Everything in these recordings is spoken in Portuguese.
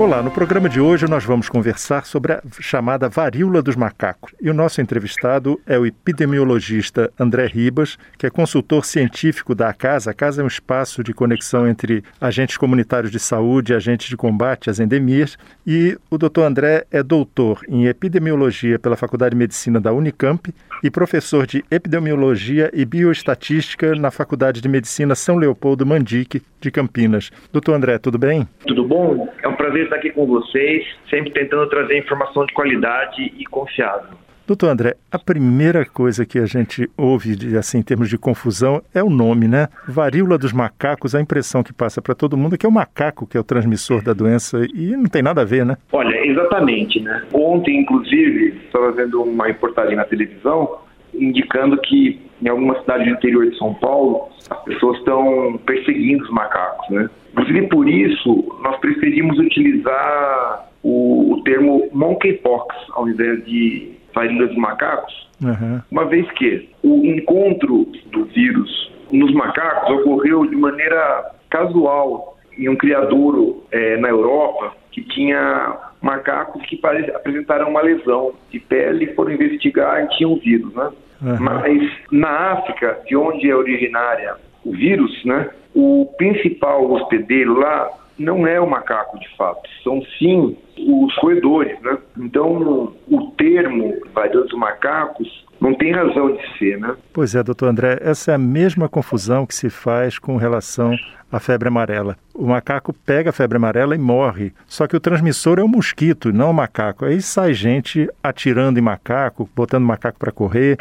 Olá, no programa de hoje nós vamos conversar sobre a chamada varíola dos macacos. E o nosso entrevistado é o epidemiologista André Ribas, que é consultor científico da Casa. A Casa é um espaço de conexão entre agentes comunitários de saúde e agentes de combate às endemias. E o doutor André é doutor em epidemiologia pela Faculdade de Medicina da Unicamp e professor de epidemiologia e bioestatística na Faculdade de Medicina São Leopoldo Mandique, de Campinas. Doutor André, tudo bem? Tudo bom? É um prazer estar aqui com vocês, sempre tentando trazer informação de qualidade e confiável. Doutor André, a primeira coisa que a gente ouve de, assim, em termos de confusão é o nome, né? Varíola dos macacos, a impressão que passa para todo mundo é que é o macaco que é o transmissor da doença e não tem nada a ver, né? Olha, exatamente, né? Ontem, inclusive, estava vendo uma reportagem na televisão indicando que em alguma cidade do interior de São Paulo as pessoas estão perseguindo os macacos, né? Inclusive por isso nós preferimos utilizar o, o termo monkeypox ao invés de varíola dos macacos, uhum. uma vez que o encontro do vírus nos macacos ocorreu de maneira casual em um criadouro é, na Europa que tinha macacos que apresentaram uma lesão de pele e foram investigar e tinham vírus, né? Uhum. Mas na África, de onde é originária vírus, né? O principal hospedeiro lá não é o macaco de fato, são sim os roedores, né? Então, o termo varíola dos macacos não tem razão de ser, né? Pois é, doutor André, essa é a mesma confusão que se faz com relação à febre amarela. O macaco pega a febre amarela e morre, só que o transmissor é o mosquito, não o macaco. Aí sai gente atirando em macaco, botando macaco para correr.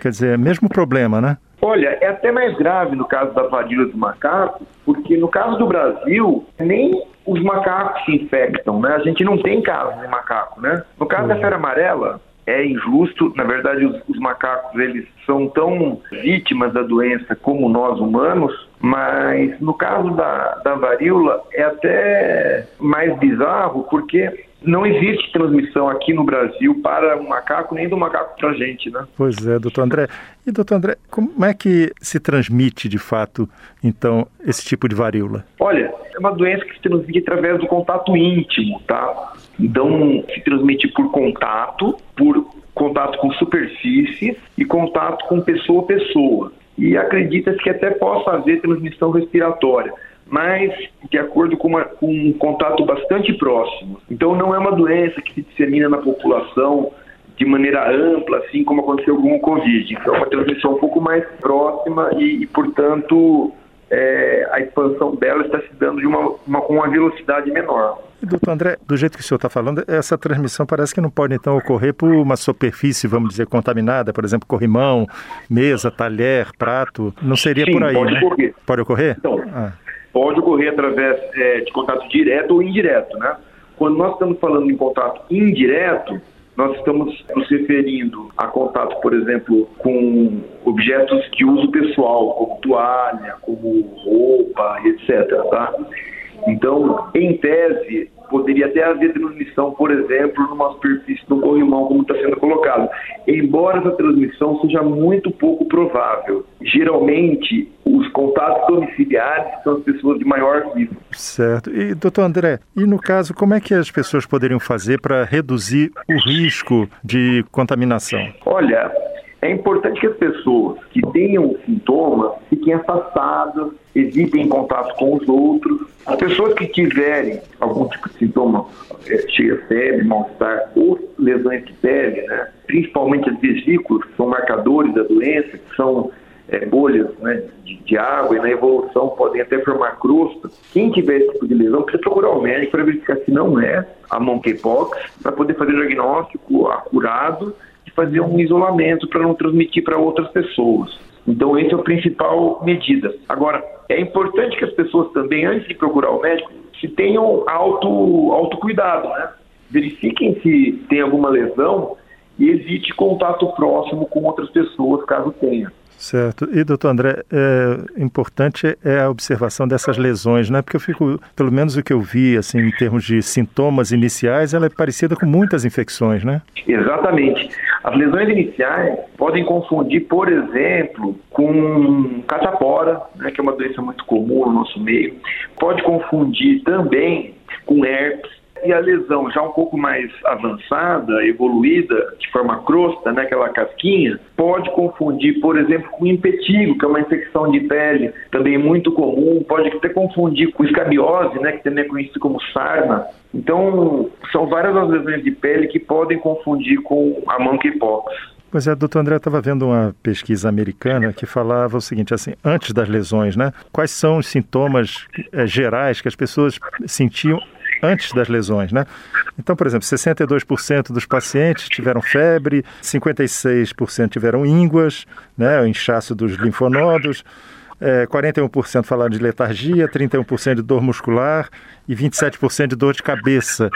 Quer dizer, é mesmo problema, né? Olha, é até mais grave no caso da varíola do macaco, porque no caso do Brasil, nem os macacos se infectam, né? A gente não tem casos de macaco, né? No caso da uhum. febre amarela, é injusto. Na verdade, os, os, macacos eles são tão vítimas da doença como nós humanos, mas no caso da, da varíola é até mais bizarro porque não existe transmissão aqui no Brasil para o macaco, nem do macaco para a gente, né? Pois é, doutor André. E, doutor André, como é que se transmite, de fato, então, esse tipo de varíola? Olha, é uma doença que se transmite através do contato íntimo, tá? Então, se transmite por contato, por contato com superfícies e contato com pessoa a pessoa. E acredita-se que até possa haver transmissão respiratória mas de acordo com, uma, com, um contato bastante próximo. Então não é uma doença que se dissemina na população de maneira ampla, assim como aconteceu com o Covid. Então é uma transmissão um pouco mais próxima e, e portanto, é, a expansão dela está se dando de uma, uma, com uma velocidade menor. Doutor André, do jeito que o senhor está falando, essa transmissão parece que não pode então ocorrer por uma superfície, vamos dizer, contaminada, por exemplo, corrimão, mesa, talher, prato. Não seria Sim, por aí, pode né? Ocorrer. Pode ocorrer? Então, ah pode ocorrer através é, de contato direto ou indireto, né? Quando nós estamos falando em contato indireto, nós estamos nos referindo a contato, por exemplo, com objetos de uso pessoal, como toalha, como roupa, etc. Tá? Então, em tese, poderia até haver transmissão, por exemplo, numa superfície do corrimão, como está sendo colocado. Embora essa transmissão seja muito pouco provável. Geralmente, os contatos domiciliares são as pessoas de maior risco. Certo. E, doutor André, e no caso, como é que as pessoas poderiam fazer para reduzir o risco de contaminação? Olha, é importante que as pessoas que tenham sintomas fiquem afastadas, evitem contato com os outros. As pessoas que tiverem algum tipo de sintoma, é, cheia febre, mal-estar ou lesões de pele, né, principalmente as vesículas, que são marcadores da doença, que são é, bolhas né, de, de, água e na evolução podem até formar crosta. Quem tiver esse tipo de lesão precisa procurar o médico para verificar se não é a monkeypox, para poder fazer o diagnóstico acurado fazer um isolamento para não transmitir para outras pessoas. Então, essa é a principal medida. Agora, é importante que as pessoas também, antes de procurar o médico, se tenham auto, autocuidado, né? Verifiquem se tem alguma lesão e evite contato próximo com outras pessoas, caso tenha. Certo. E, doutor André, é, importante é a observação dessas lesões, né? Porque eu fico, pelo menos o que eu vi, assim, em termos de sintomas iniciais, ela é parecida com muitas infecções, né? Exatamente. As lesões iniciais podem confundir, por exemplo, com catapora, né, que é uma doença muito comum no nosso meio. Pode confundir também com herpes, e a lesão já um pouco mais avançada, evoluída, de forma crosta, né, aquela casquinha, pode confundir, por exemplo, com impetigo, que é uma infecção de pele, também muito comum, pode até confundir com escabiose, né, que também é conhecido como sarna. Então, são várias as lesões de pele que podem confundir com a monkeypox. Pois é, doutor André, estava vendo uma pesquisa americana que falava o seguinte, assim, antes das lesões, né? Quais são os sintomas é, gerais que as pessoas sentiam antes das lesões, né? Então, por exemplo, 62% dos pacientes tiveram febre, 56% tiveram ínguas, né, o inchaço dos linfonodos, é, 41% falaram de letargia, 31% de dor muscular e 27% de dor de cabeça.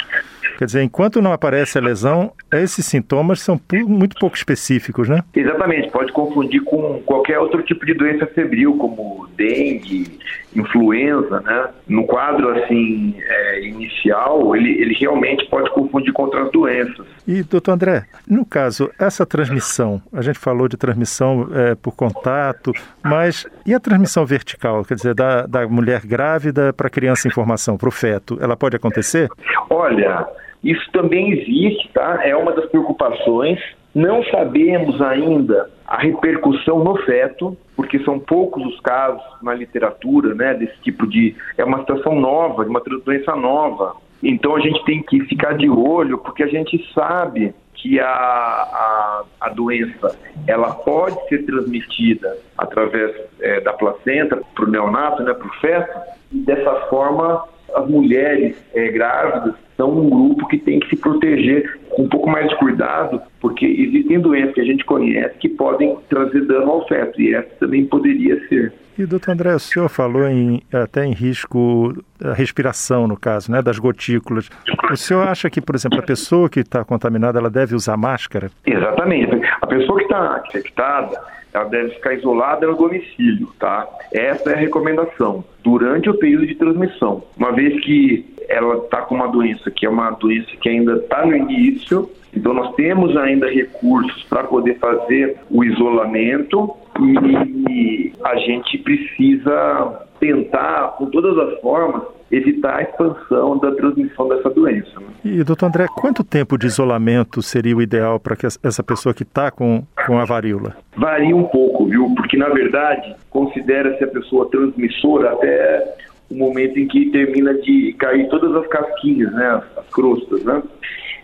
Quer dizer, enquanto não aparece a lesão, esses sintomas são muito pouco específicos, né? Exatamente, pode confundir com qualquer outro tipo de doença febril, como dengue, influenza, né? No quadro, assim, é, inicial, ele, ele realmente pode confundir com outras doenças. E, doutor André, no caso, essa transmissão, a gente falou de transmissão é, por contato, mas e a transmissão vertical, quer dizer, da, da mulher grávida para a criança em formação, para o feto, ela pode acontecer? Olha, isso também existe, tá? É uma das preocupações. Não sabemos ainda a repercussão no feto, porque são poucos os casos na literatura, né, desse tipo de é uma situação nova, de uma doença nova. Então a gente tem que ficar de olho, porque a gente sabe que a, a, a doença ela pode ser transmitida através é, da placenta para o neonato, né, para o feto, e dessa forma as mulheres é, grávidas são um grupo que tem que se proteger com um pouco mais de cuidado, porque existem doenças que a gente conhece que podem trazer dano ao feto, e essa também poderia ser. E, doutor André, o senhor falou em, até em risco da respiração, no caso, né, das gotículas. O senhor acha que, por exemplo, a pessoa que está contaminada, ela deve usar máscara? Exatamente. A pessoa que está infectada, ela deve ficar isolada no domicílio, tá? Essa é a recomendação durante o período de transmissão. Uma vez que ela está com uma doença que é uma doença que ainda está no início, então nós temos ainda recursos para poder fazer o isolamento e a gente precisa tentar, com todas as formas, evitar a expansão da transmissão dessa doença. Né? E, doutor André, quanto tempo de isolamento seria o ideal para que essa pessoa que está com, com a varíola? Varia um pouco, viu? Porque, na verdade, considera-se a pessoa transmissora até o momento em que termina de cair todas as casquinhas, né? as, as crostas, né?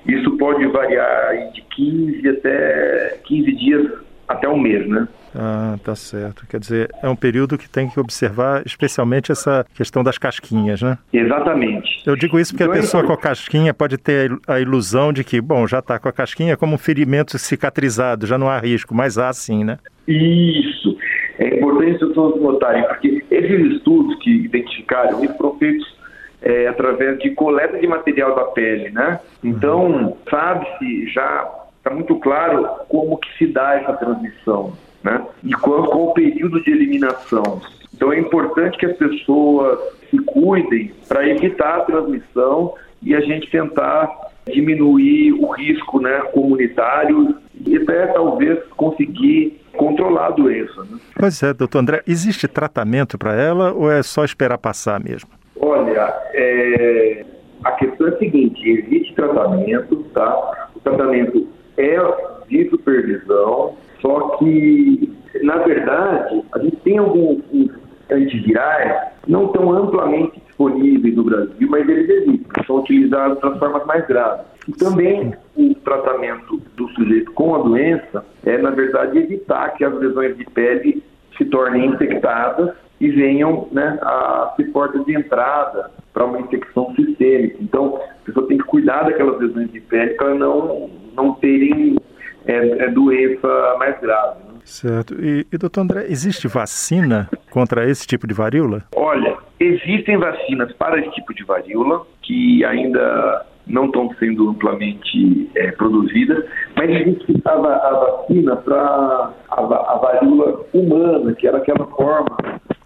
Isso pode variar de 15 até 15 dias até um mês, né? Ah, tá certo. Quer dizer, é um período que tem que observar especialmente essa questão das casquinhas, né? Exatamente. Eu digo isso porque então, a pessoa é... com a casquinha pode ter a ilusão de que, bom, já está com a casquinha é como um ferimento cicatrizado, já não há risco, mas há sim, né? Isso. É importante as pessoas notarem, porque esses estudos que identificaram, eles foram feitos é, através de coleta de material da pele, né? Então, uhum. sabe-se já, está muito claro como que se dá essa transmissão né? E qual, qual o período de eliminação. Então é importante que as pessoas se cuidem para evitar a transmissão e a gente tentar diminuir o risco né, comunitário e até talvez conseguir controlar a doença. Né? Pois é, doutor André, existe tratamento para ela ou é só esperar passar mesmo? Olha, é... a questão é a seguinte, existe tratamento, tá? O tratamento é de supervisão, só que, na verdade, a gente tem alguns antivirais não tão amplamente disponíveis no Brasil, mas eles existem, são utilizados para formas mais graves. E também o tratamento do sujeito com a doença é, na verdade, evitar que as lesões de pele se tornem infectadas e venham né, a ser portas de entrada para uma infecção sistêmica. Então, a pessoa tem que cuidar daquelas lesões de pele para não, não terem é, é doença mais grave. Certo. E, e, doutor André, existe vacina contra esse tipo de varíola? Olha, existem vacinas para esse tipo de varíola que ainda não estão sendo amplamente é, produzidas, mas a, a vacina para a, a varíola humana, que era aquela forma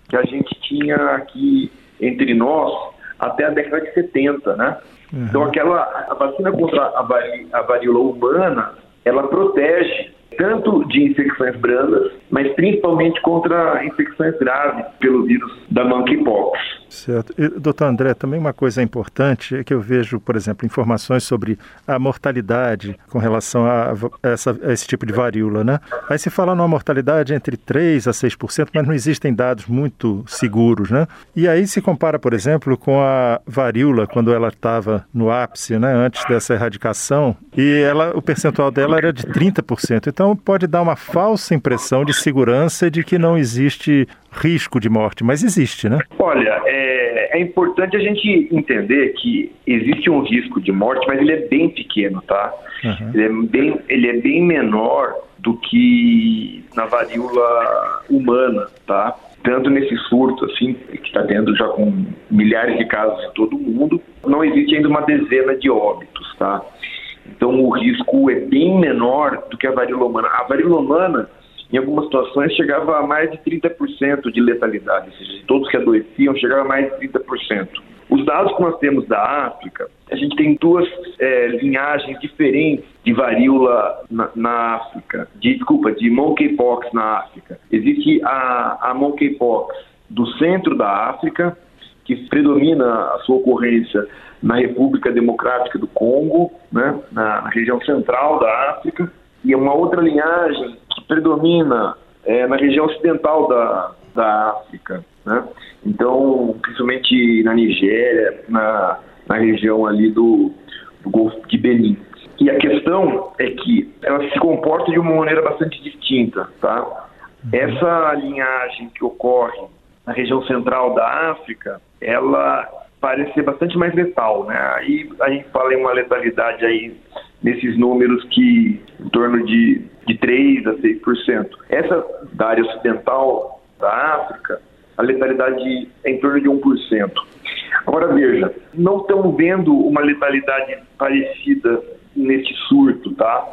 que a gente tinha aqui entre nós até a década de 70, né? Uhum. Então aquela a vacina contra a, a varíola humana, ela protege tanto de infecções brandas, mas principalmente contra infecções graves pelo vírus da monkeypox. Certo. E, doutor André, também uma coisa importante é que eu vejo, por exemplo, informações sobre a mortalidade com relação a, essa, a esse tipo de varíola, né? Aí se fala numa mortalidade entre 3% a 6%, mas não existem dados muito seguros, né? E aí se compara, por exemplo, com a varíola, quando ela estava no ápice, né, antes dessa erradicação, e ela, o percentual dela era de 30%. Então pode dar uma falsa impressão de segurança de que não existe risco de morte, mas existe, né? Olha, é, é, importante a gente entender que existe um risco de morte, mas ele é bem pequeno, tá? Uhum. Ele, é bem, ele é bem menor do que na varíola humana, tá? Tanto nesse surto, assim, que está tendo já com milhares de casos em todo o mundo, não existe ainda uma dezena de óbitos, tá? Então o risco é bem menor do que a varíola humana. A varíola humana em algumas situações chegava a mais de 30% de letalidade, ou seja, todos que adoeciam chegava a mais de 30%. Os dados que nós temos da África, a gente tem duas é, linhagens diferentes de varíola na, na, África, de, desculpa, de monkeypox na África. Existe a, a monkeypox do centro da África, que predomina a sua ocorrência na República Democrática do Congo, né, na, região central da África, e uma outra linhagem que predomina é, na região ocidental da, da África, né? Então, principalmente na Nigéria, na, na região ali do, do Golfo de Benin. E a questão é que ela se comporta de uma maneira bastante distinta, tá? Uhum. Essa linhagem que ocorre na região central da África, ela parece ser bastante mais letal, né? Aí a gente fala em uma letalidade aí nesses números que em torno de, de 3 a 6%. Essa da área ocidental da África, a letalidade é em torno de 1%. Agora veja, não estamos vendo uma letalidade parecida neste surto, tá?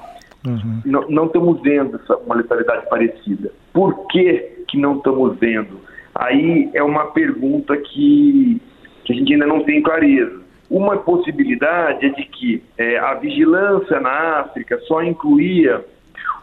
Uhum. Não, não estamos vendo essa, uma letalidade parecida. Por que, que não estamos vendo? Aí é uma pergunta que, que a gente ainda não tem clareza. Uma possibilidade é de que é, a vigilância na África só incluía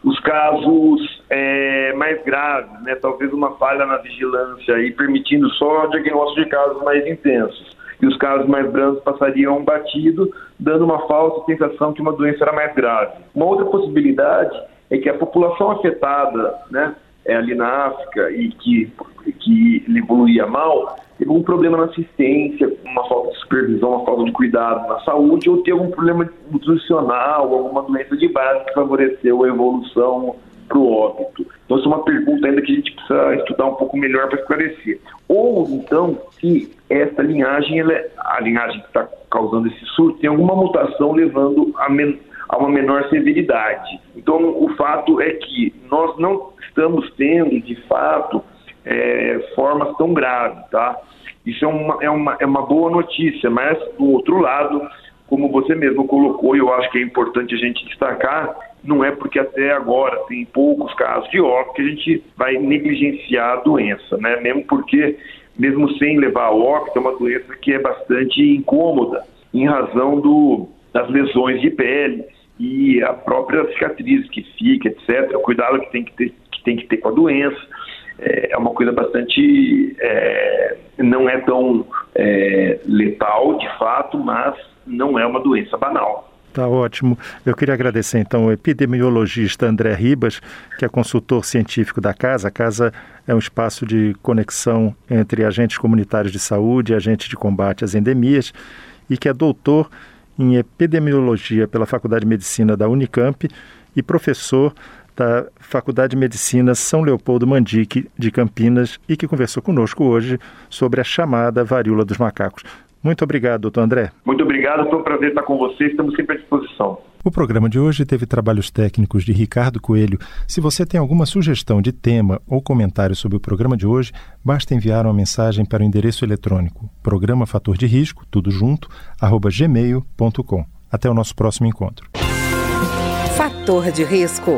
os casos é, mais graves, né? talvez uma falha na vigilância e permitindo só diagnóstico de casos mais intensos. E os casos mais brandos passariam batido, dando uma falsa sensação que uma doença era mais grave. Uma outra possibilidade é que a população afetada, né, é, ali na África e que, que evoluía mal, teve um problema na assistência, uma falta de supervisão, uma falta de cuidado na saúde, ou teve um problema nutricional, alguma doença de base que favoreceu a evolução para o óbito. Então, isso é uma pergunta ainda que a gente precisa estudar um pouco melhor para esclarecer. Ou, então, se essa linhagem, ela é, a linhagem que está causando esse surto, tem alguma mutação levando a, men a uma menor severidade. Então, o fato é que nós não estamos tendo, de fato, é, formas tão graves, tá? Isso é uma, é, uma, é uma boa notícia, mas do outro lado, como você mesmo colocou, e eu acho que é importante a gente destacar, não é porque até agora tem poucos casos de óbito que a gente vai negligenciar a doença, né? Mesmo porque, mesmo sem levar óbito, é uma doença que é bastante incômoda em razão do, das lesões de pele e a própria cicatriz que fica, etc. O cuidado que tem que ter, que tem que ter com a doença é, é uma coisa bastante. É, não é tão é, letal de fato, mas não é uma doença banal. Tá ótimo. Eu queria agradecer então ao epidemiologista André Ribas, que é consultor científico da casa. A casa é um espaço de conexão entre agentes comunitários de saúde e agentes de combate às endemias e que é doutor em epidemiologia pela Faculdade de Medicina da Unicamp e professor da Faculdade de Medicina São Leopoldo Mandique de Campinas e que conversou conosco hoje sobre a chamada varíola dos macacos. Muito obrigado, doutor André. Muito obrigado, foi um prazer estar com vocês, estamos sempre à disposição. O programa de hoje teve trabalhos técnicos de Ricardo Coelho. Se você tem alguma sugestão de tema ou comentário sobre o programa de hoje, basta enviar uma mensagem para o endereço eletrônico programa fator de risco, tudo junto, arroba gmail.com. Até o nosso próximo encontro. Fator de risco